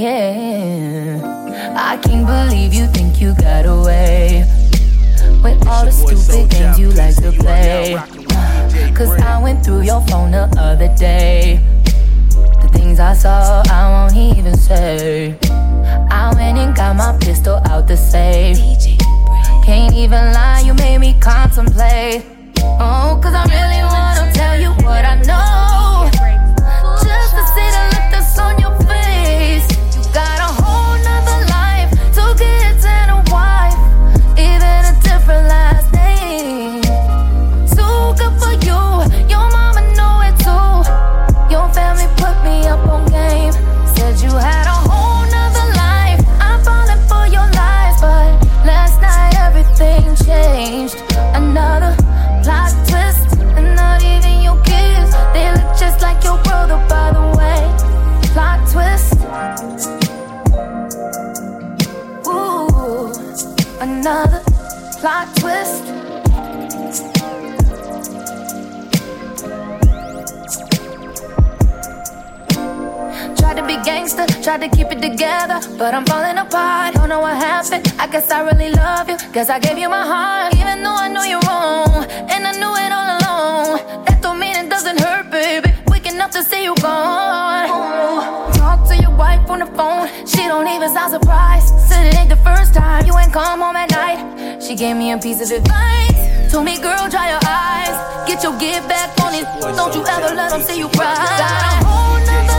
yeah. I can't believe you think you got away with all the stupid games you like to play. Cause I went through your phone the other day. The things I saw, I won't even say. I went and got my pistol out the safe. Can't even lie, you made me contemplate. Oh, cause I really wanna tell you what I know. But I'm falling apart. Don't know what happened. I guess I really love you. Guess I gave you my heart, even though I know you're wrong, and I knew it all along. That don't mean it doesn't hurt, baby. Waking up to see you gone. Ooh. Talk to your wife on the phone. She don't even sound surprised. Said it ain't the first time you ain't come home at night. She gave me a piece of advice. Told me, girl, dry your eyes. Get your get back on it. Don't you ever let them see you cry. Got a whole nother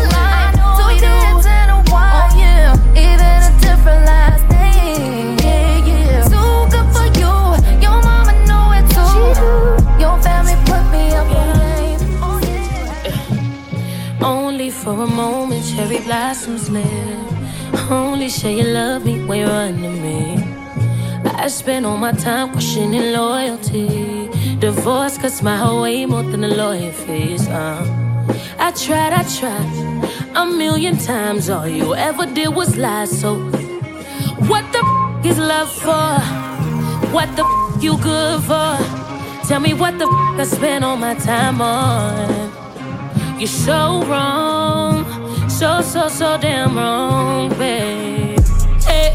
a moment, cherry blossoms live. Only say you love me when you're under me. I spend all my time questioning loyalty. Divorce could smile way more than a lawyer fees. Uh. I tried, I tried a million times. All you ever did was lie. So, what the f- is love for? What the f- you good for? Tell me what the f- I spend all my time on. You're so wrong, so, so, so damn wrong, babe. Hey,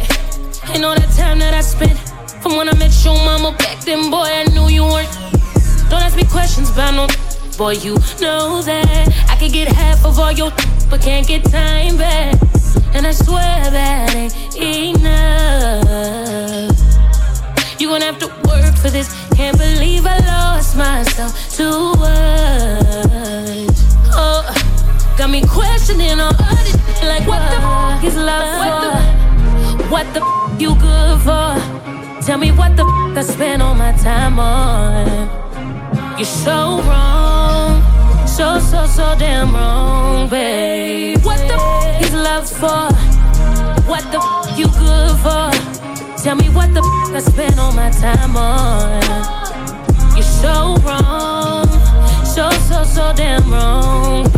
ain't all that time that I spent from when I met your mama back then, boy, I knew you weren't. Don't ask me questions about no boy, you know that I could get half of all your but can't get time back. And I swear that ain't enough. You gonna have to work for this. Can't believe I lost myself to words. Got me questioning all of this. Like, what the f is love for? What the f you good for? Tell me what the f I spend all my time on. You're so wrong, so, so, so damn wrong, babe. What the f is love for? What the f you good for? Tell me what the f I spend all my time on. You're so wrong, so, so, so damn wrong,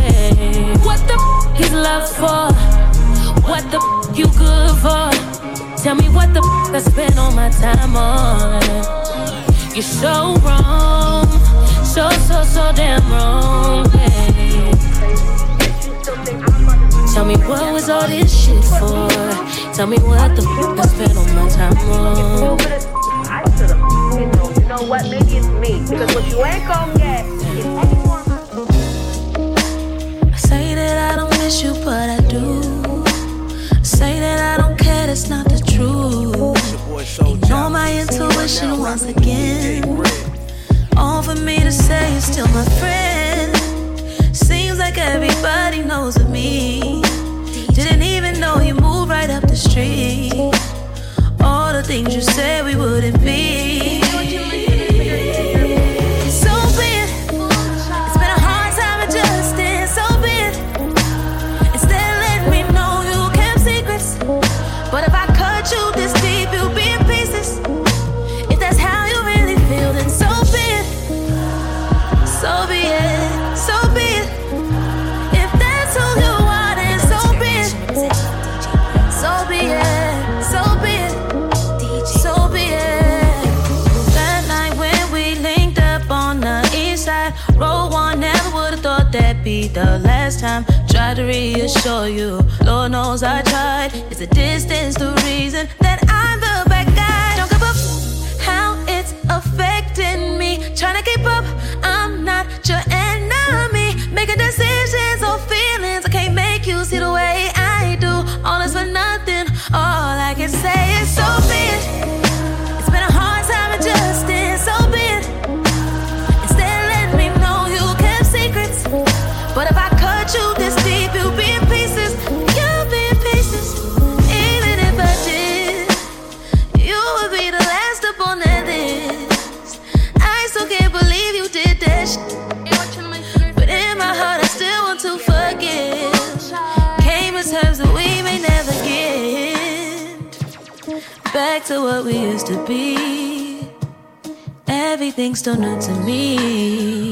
What the f is love for? What the f you good for? Tell me what the f I spend all my time on. You're so wrong, so, so, so damn wrong, babe. Tell me what was all this shit for? Tell me what the f I spent all my time on. You know what? Maybe it's me. Because what you ain't gonna get is miss you, but I do. Say that I don't care, that's not the truth. Ignore my intuition once again. All for me to say you're still my friend. Seems like everybody knows of me. Didn't even know you moved right up the street. All the things you said we wouldn't be. Reassure you. Lord knows I tried. It's the distance the what we used to be. Everything's still new to me.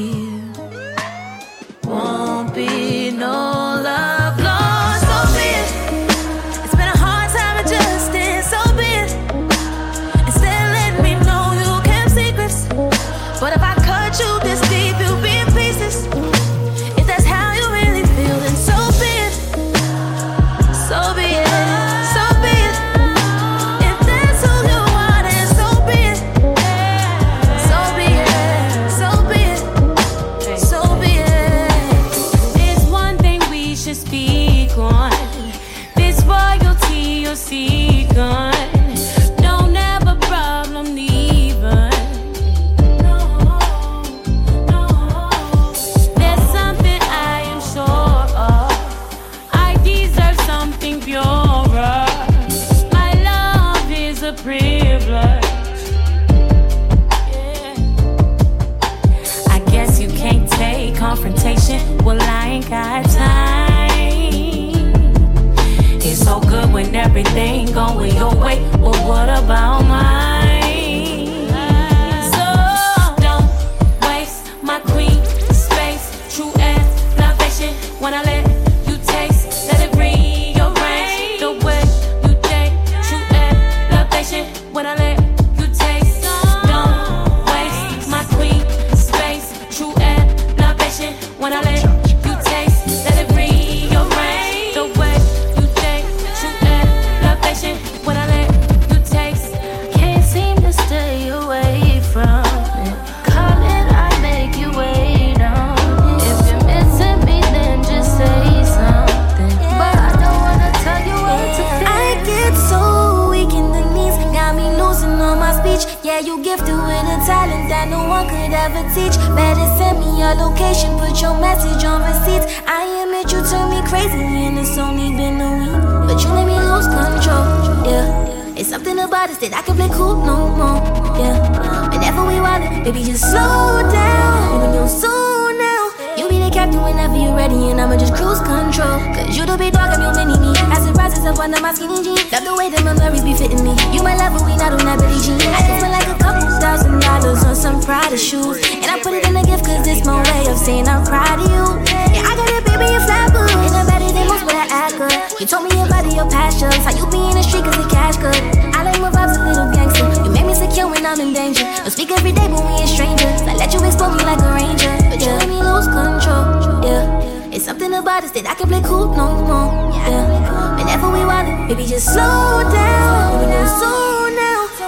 Captain whenever you're ready, and I'ma just cruise control. Cause you the big dog, I'm your mini me. As it rises up under my skinny jeans, love the way that my memories be fitting me. You my lover, we not on that Billie Jean. I just feel like a couple thousand dollars on some Prada shoes. And I put it in a gift cause it's my way of saying I'm proud of you. Yeah, I got a baby in flat boots. And I'm better than most, I act good. You told me about your passions. How you be in the street cause the cash good. I like my vibes a little gangster. You make me secure when I'm in danger. Don't speak every day, but we ain't strangers. I let you explore me like a ranger. But you let me lose control. Yeah. It's something about us that I can play cool no more. Yeah. Whenever we wild, baby, just slow down. Baby, so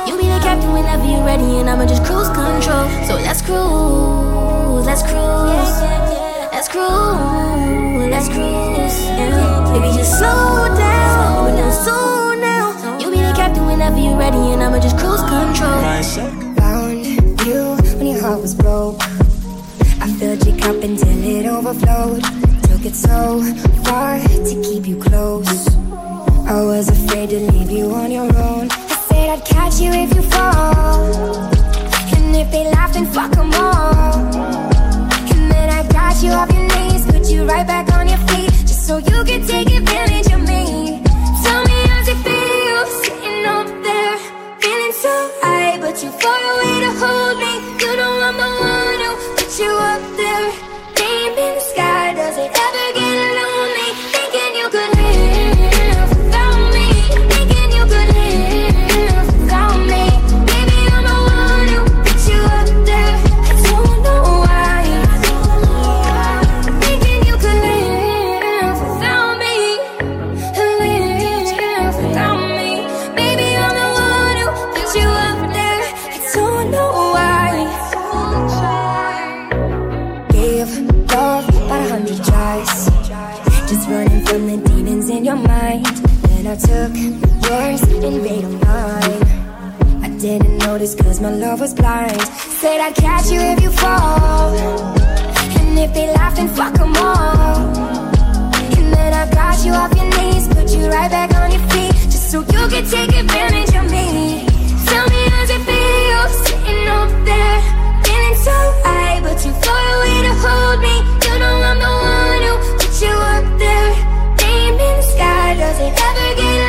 you be the captain whenever you're ready, and I'ma just cruise control. So let's cruise, let's cruise, let's cruise, let's cruise. Yeah. Baby, just slow down, we're not so now. You be the captain whenever you're ready, and I'ma just cruise control. Found you when your heart was broke. Filled your cup until it overflowed. Took it so far yours them mine. I didn't notice cause my love was blind. Said I'd catch you if you fall. And if they laugh, then fuck them all. And then I got you off your knees, put you right back on your feet. Just so you could take advantage of me. Tell me how's it feel sitting up there, feeling so high, but too far away to hold me. You know I'm the one who put you up there. Name in the sky, does it ever get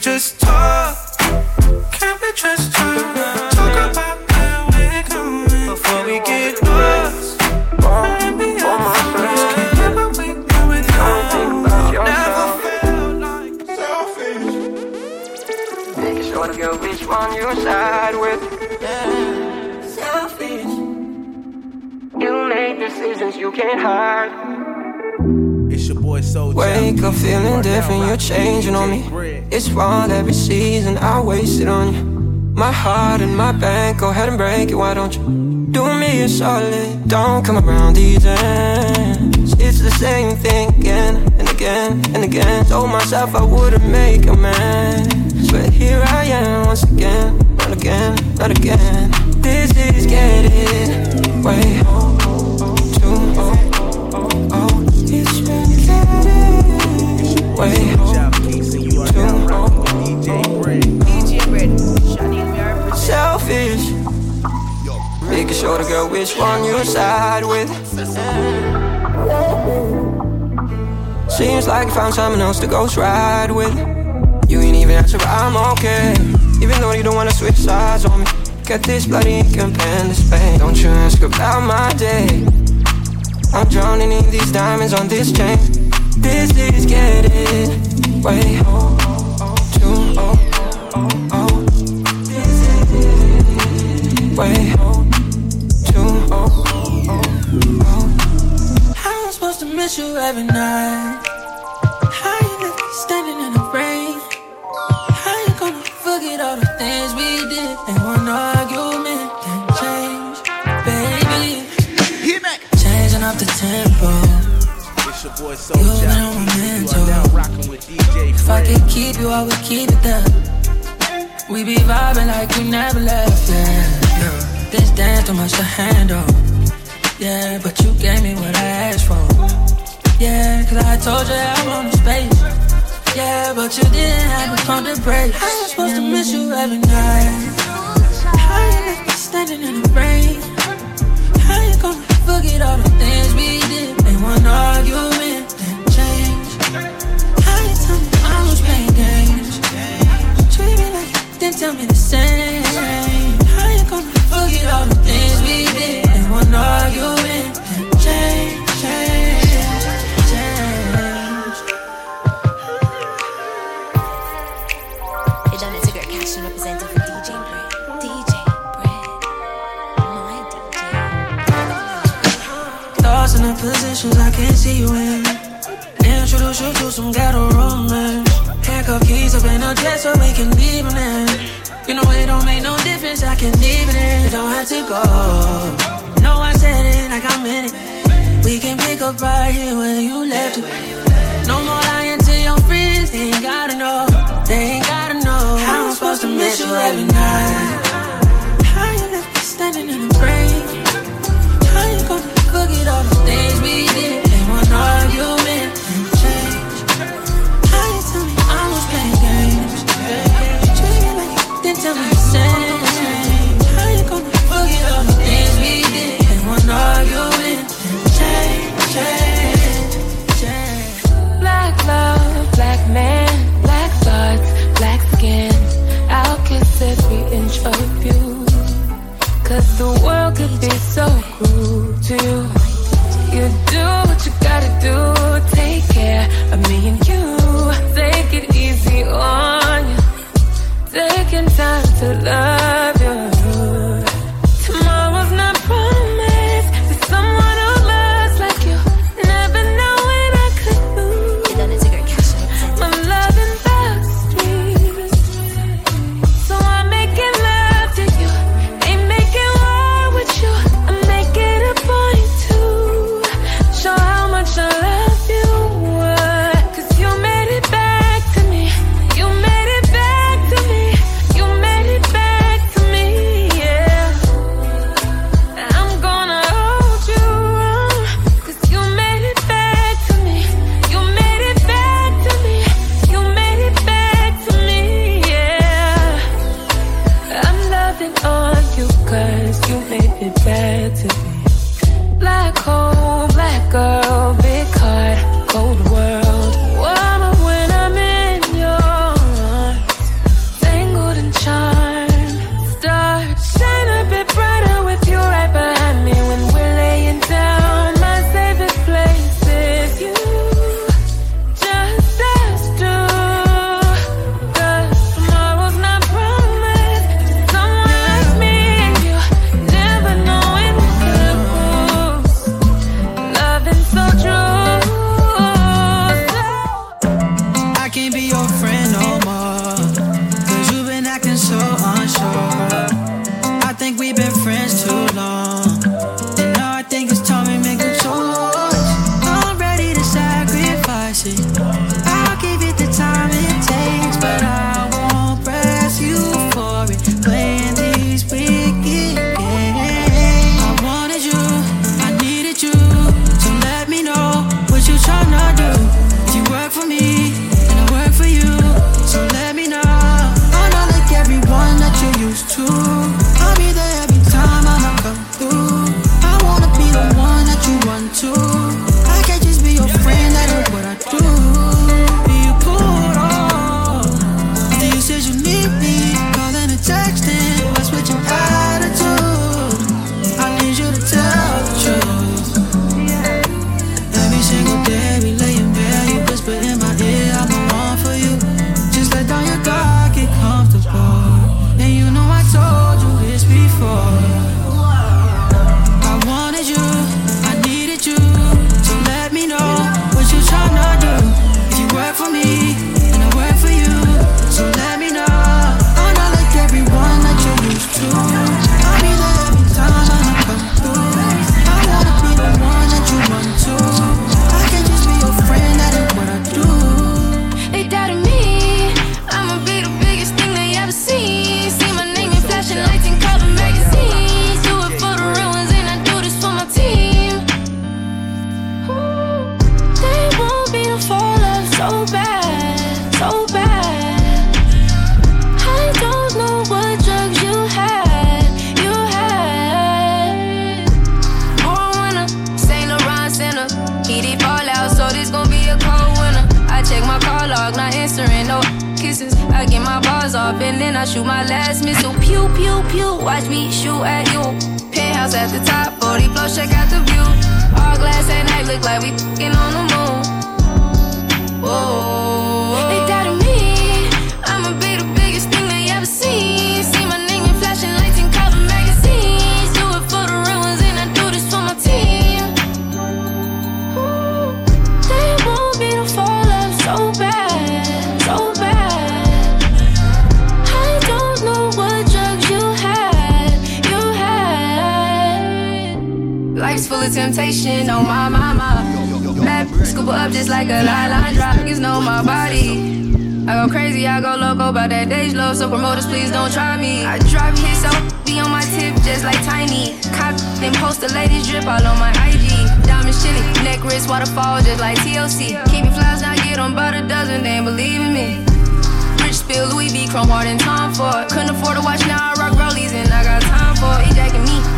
just talk? Can we just talk? Talk about where we're going before we get lost. Me out first. Can't get what we without I've never felt like selfish. Making sure to go which one you side with. selfish. You make decisions you can't hide. It's your boy Soul Wake up feeling different, you're changing on me. It's wrong every season, I waste it on you. My heart and my bank, go ahead and break it, why don't you? Do me a solid, don't come around these ends. It's the same thing again and again and again. Told myself I wouldn't make amends. But here I am once again, not again, not again. This is getting way Bread. DJ Red, Shawty Mary selfish. Making sure to go which one you side with. Seems like you found someone else to ghost ride with. You ain't even answer, but I'm okay. Even though you don't wanna switch sides on me. Got this bloody ink and pen this pain. Don't you ask about my day. I'm drowning in these diamonds on this chain. This is getting way too old. way too old. How am I'm supposed to miss you every night? Boy Soul You Job know I'm Keys, and you into are now with DJ If I could keep you, I would keep it there. We be vibing like we never left, yeah. yeah. This dance too much to handle. Yeah, but you gave me what I asked for. Yeah, cause I told you I wanted space. Yeah, but you didn't have the phone to break. How you supposed to miss you every night? How you left me standing in the rain? How you gonna forget all the things we did? And one argument didn't tell me the same. How you gonna forget all the things we did? And one argument temptation on my mama. Map scoop up just like a line line drop. Niggas know my body. I go crazy, I go loco by that day's love. So promoters, please don't try me. I drive hits so be on my tip just like Tiny. Cop then post the latest drip all on my IG. Diamond chili, neck wrist, waterfall just like TLC. Keep your flies, now get on about a dozen, they ain't believe in me. Rich spill Louis V, Chrome Hearts, and Tom Ford. Couldn't afford to watch, now I rock rollies and I got time for it. Jack me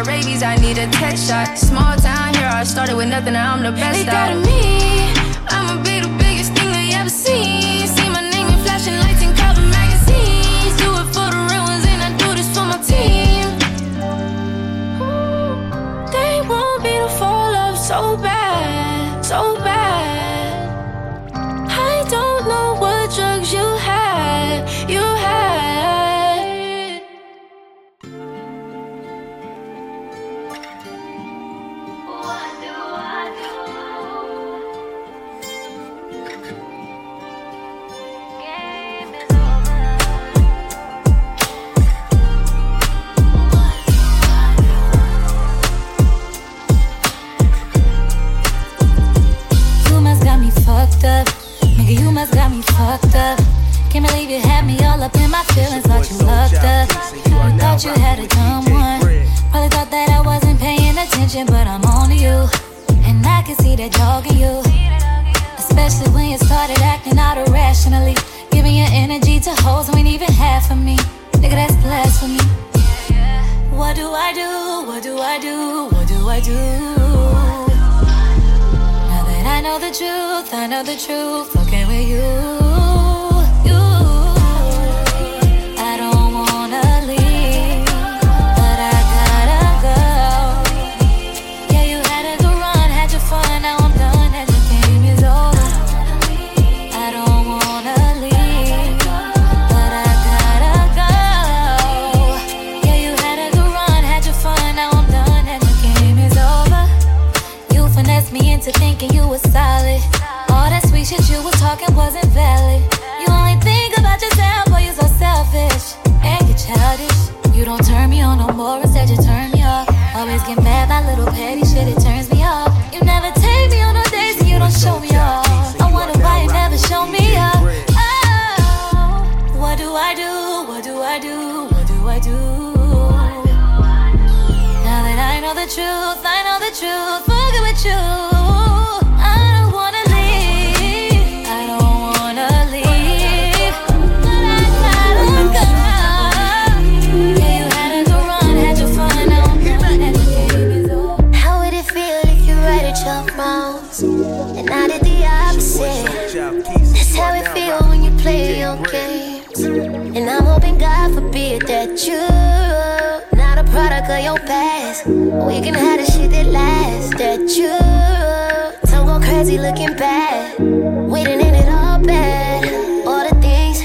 got rabies, I need a tech shot. Small town here, I started with nothing, now I'm the best. They got me, I'ma be the biggest thing they ever seen. See my name in flashing lights and cover magazines. Do it for the real ones, and I do this for my team. They want me to fall off so bad, so bad. fucking with you. Talking wasn't valid. You only think about yourself, boy, you so selfish. And you're childish. You don't turn me on no more, instead you turn me off. Always get that you not a product of your past. We can have the shit that lasts. That you don't go crazy looking bad. We done ended all bad. All the things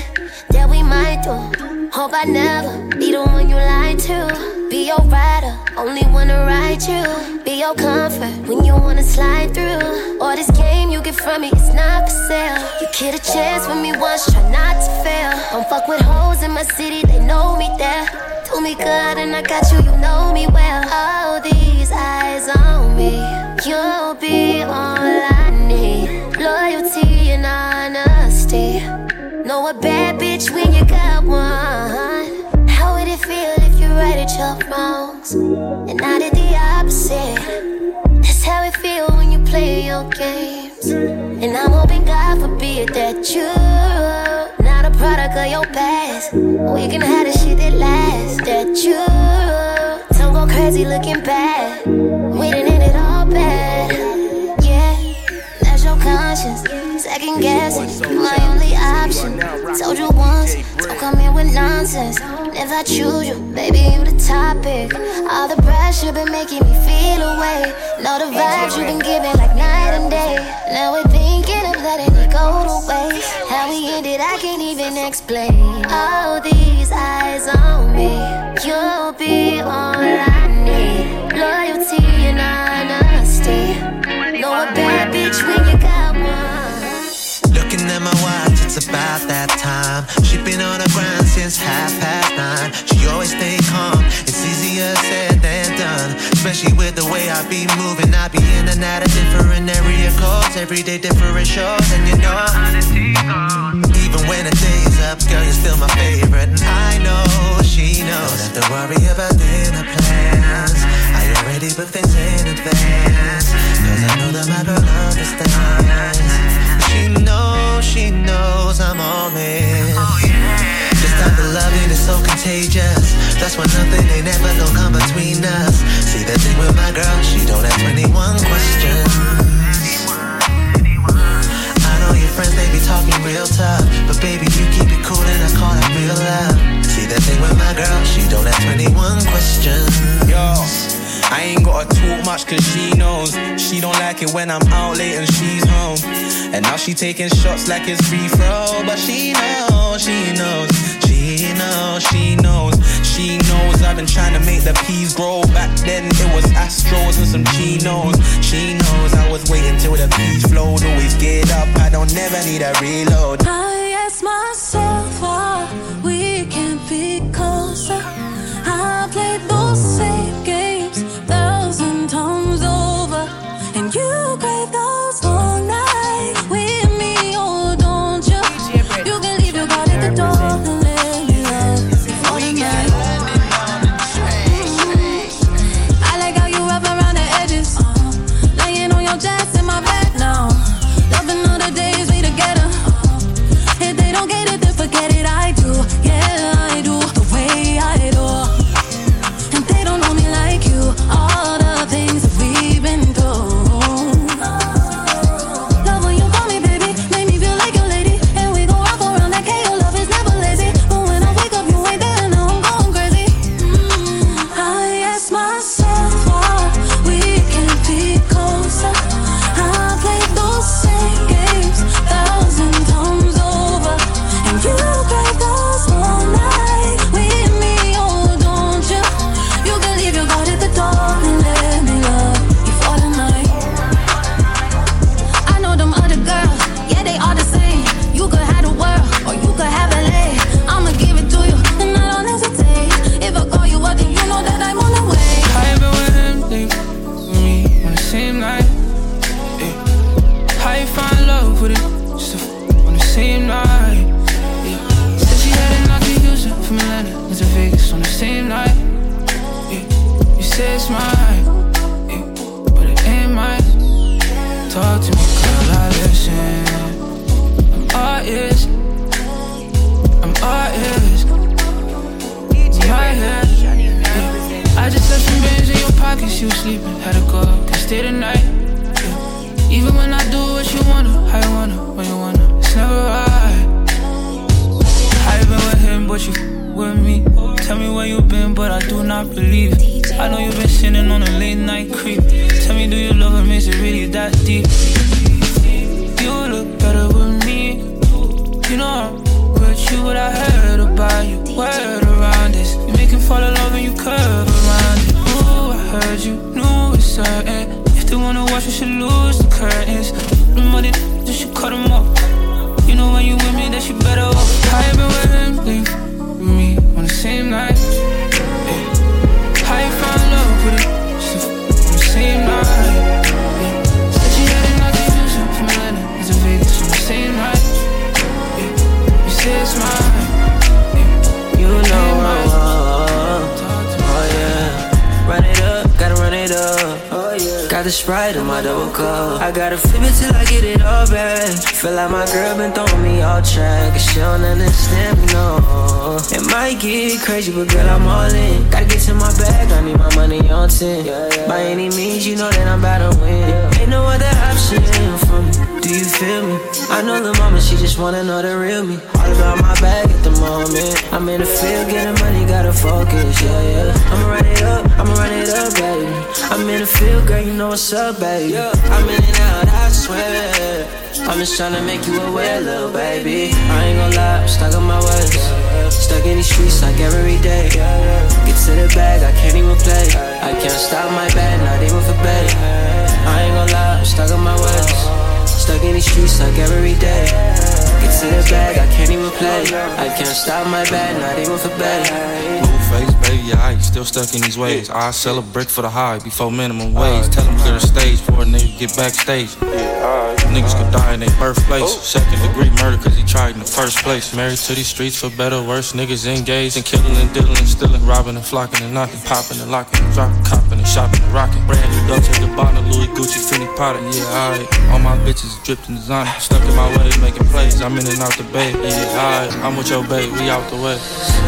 that we might do. Hope I never be the one you lie to. Be your rider, only wanna ride you. Be your comfort when you wanna slide through. All this game you get from me, it's not for sale. You get a chance with me once, try not to fail. Don't fuck with hoes in my city, they know me there. Do me good and I got you, you know me well. All these eyes on me, you'll be all I need. Loyalty and honesty. Know a bad bitch when you got one. Feel if you righted your wrongs and I did the opposite? That's how it feel when you play your games. And I'm hoping God forbid that you not a product of your past. We can have the shit that lasts. That you don't go crazy looking bad. We done it all bad. Yeah, that's your conscience. Second guessing, my only option. Told you once, don't come in with nonsense. If I choose you, baby, you the topic. All the pressure been making me feel away. Know the vibes you've been giving like night and day. Now we're thinking of letting it go to waste. How we ended, I can't even explain. All these eyes on me, you'll be all I need. Loyalty about that time. She been on the grind since half Especially with the way I be moving. I be in and out of different area codes. Every day different shows. And you know, even when the day's up, girl, you're still my favorite. And I know she knows. Don't have to worry about dinner plans. I already booked things in advance. Cause I know that my girl understands. She knows, she knows I'm all in. Oh, this type of loving is so contagious. That's why nothing ain't ever gonna come between us. See the thing with my girl, she don't ask 21 questions. I know your friends, they be talking real tough. But baby, you keep it cool and I call that real love. See the thing with my girl, she don't ask 21 questions. Yo. I ain't gotta talk much cause she knows She don't like it when I'm out late and she's home And now she taking shots like it's free throw But she knows, she knows, knows, she knows She knows. I've been trying to make the peas grow. Back then it was Astros and some chinos. She knows I was waiting till the peas flowed. Always get up, I don't never need a reload but I do not believe. I know you've been sitting on a late night creep. Tell me, do you love him? Is it really that deep? You look better with me. You know I'm with you, what I heard about you. Word around this. You make him fall in love and you curve around it. Ooh, I heard you knew it's certain. If they wanna watch, we should lose the curtains. The money, just should cut them off. You know when you with me, that you better off. I ain't been with the sprite in my double cup. I gotta flip it till I get it all back. Feel like my girl been throwing me all track. And she don't understand me, no. It might get crazy, but girl, I'm all in. Gotta get to my bag, I need my money on 10. By any means, you know that I'm about to win. Ain't no other option for me. Do you feel me? I know the mama, she just wanna know the real me. All about my bag at the moment. I'm in the field, getting money, gotta focus, yeah, yeah. I'ma run it up, I'ma run it up, baby. I'm in the field, girl, you know what's up, baby. I'm in and out, I swear. I'm just tryna make you aware, little baby. I ain't gon' lie, I'm stuck on my ways. Stuck in these streets like every day. Get to the bag, I can't even play. I can't stop my bag, not even for bed. I ain't gon' lie, I'm stuck on my ways. Stuck in these streets like every day. Get to the bag, I can't even play. I can't stop my bag, not even for bed. Face, baby, I still stuck in these ways. I sell a brick for the high before minimum wage. Tell them clear the stage before a nigga get backstage. Niggas could die in their birthplace. Second degree murder cause he tried in the first place. Married to these streets for better or worse. Niggas engaged in killing and dealing and stealing, robbing and flocking and knocking, popping and locking dropping, copping and shopping and rocking. Brand new Dolce Gabbana, Louis Gucci, Fendi Prada, yeah, alright. All my bitches dripped in designer. Stuck in my way, making plays. I'm in and out the bay, yeah, alright. I'm with your babe, we out the way.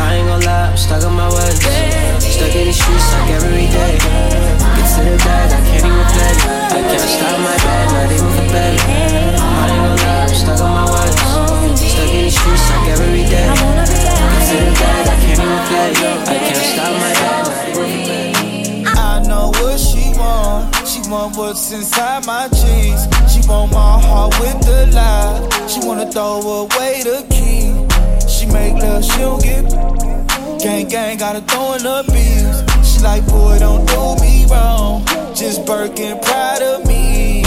I ain't gon' lie, I'm stuck in my ways. Stuck in these streets like every day. Get to the bag, I can't even play. I can't stop my bag, not even for bed. I ain't gon' lie, I'm stuck on my ways. Stuck in these streets like every day. Get to the bag, I can't even play. I can't stop my bag, not even for bed. I know what she want. She want what's inside my jeans. She want my heart with the lie. She wanna throw away the key. She make love, she don't get. Gang gang, gotta throw in the. She like, boy, don't do me wrong. Just Birkin, proud of me.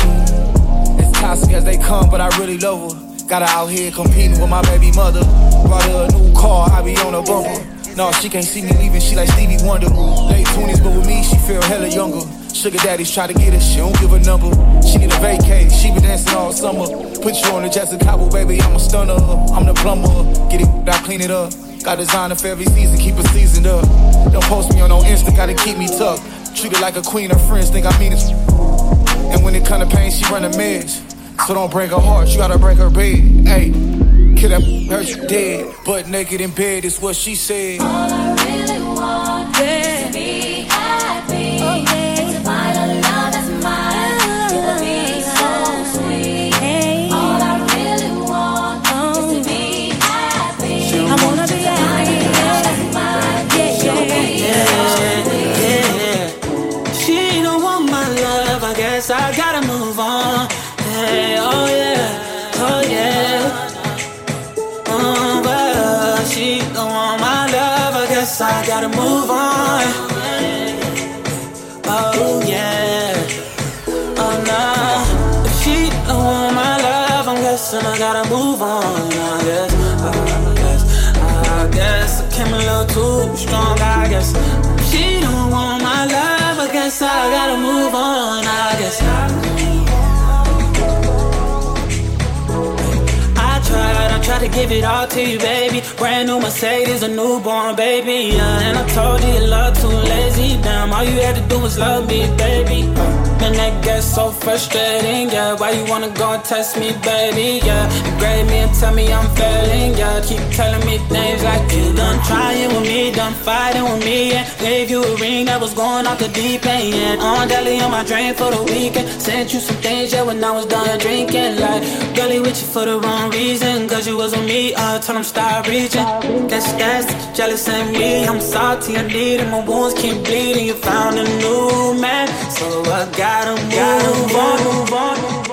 As toxic as they come, but I really love her. Got her out here competing with my baby mother. Brought her a new car, I be on a bumper. No, she can't see me leaving, she like Stevie Wonder. Late 20s, but with me, she feel hella younger. Sugar daddies try to get her, she don't give a number. She need a vacay, she been dancing all summer. Put you on the Jessica Cabo, baby, I'm a stunner. I'm the plumber, get it, I clean it up. Got designer for every season, keep it seasoned up. Don't post me on no Insta, gotta keep me tucked. Treat her like a queen, her friends think I mean it. And when it come to pain, she run a meds. So don't break her heart, you gotta break her bed. Hey, kill that hurt you dead. Butt naked in bed is what she said. I gotta move on. Oh yeah, oh no. If she don't want my love, I'm guessing I gotta move on. I guess, I guess, I guess I came a little too strong. I guess tried to give it all to you, baby. Brand new Mercedes, a newborn baby. Yeah, and I told you your love too lazy. Damn, all you had to do was love me, baby. Uh, and that gets so frustrating, yeah. Why you wanna go and test me, baby, yeah? Degrade me and tell me I'm failing, yeah. Keep telling me things like you done trying with me, done fighting with me, yeah. Gave you a ring that was going off the deep end. On daily on my drink for the weekend. Sent you some things, yeah, when I was done drinking. Like, girlie with you for the wrong reason. Cause you was on me, I told him stop reaching. That's, that's jealous in me. I'm salty, I need it. My wounds keep bleeding. You found a new man, so I gotta move on. Move on.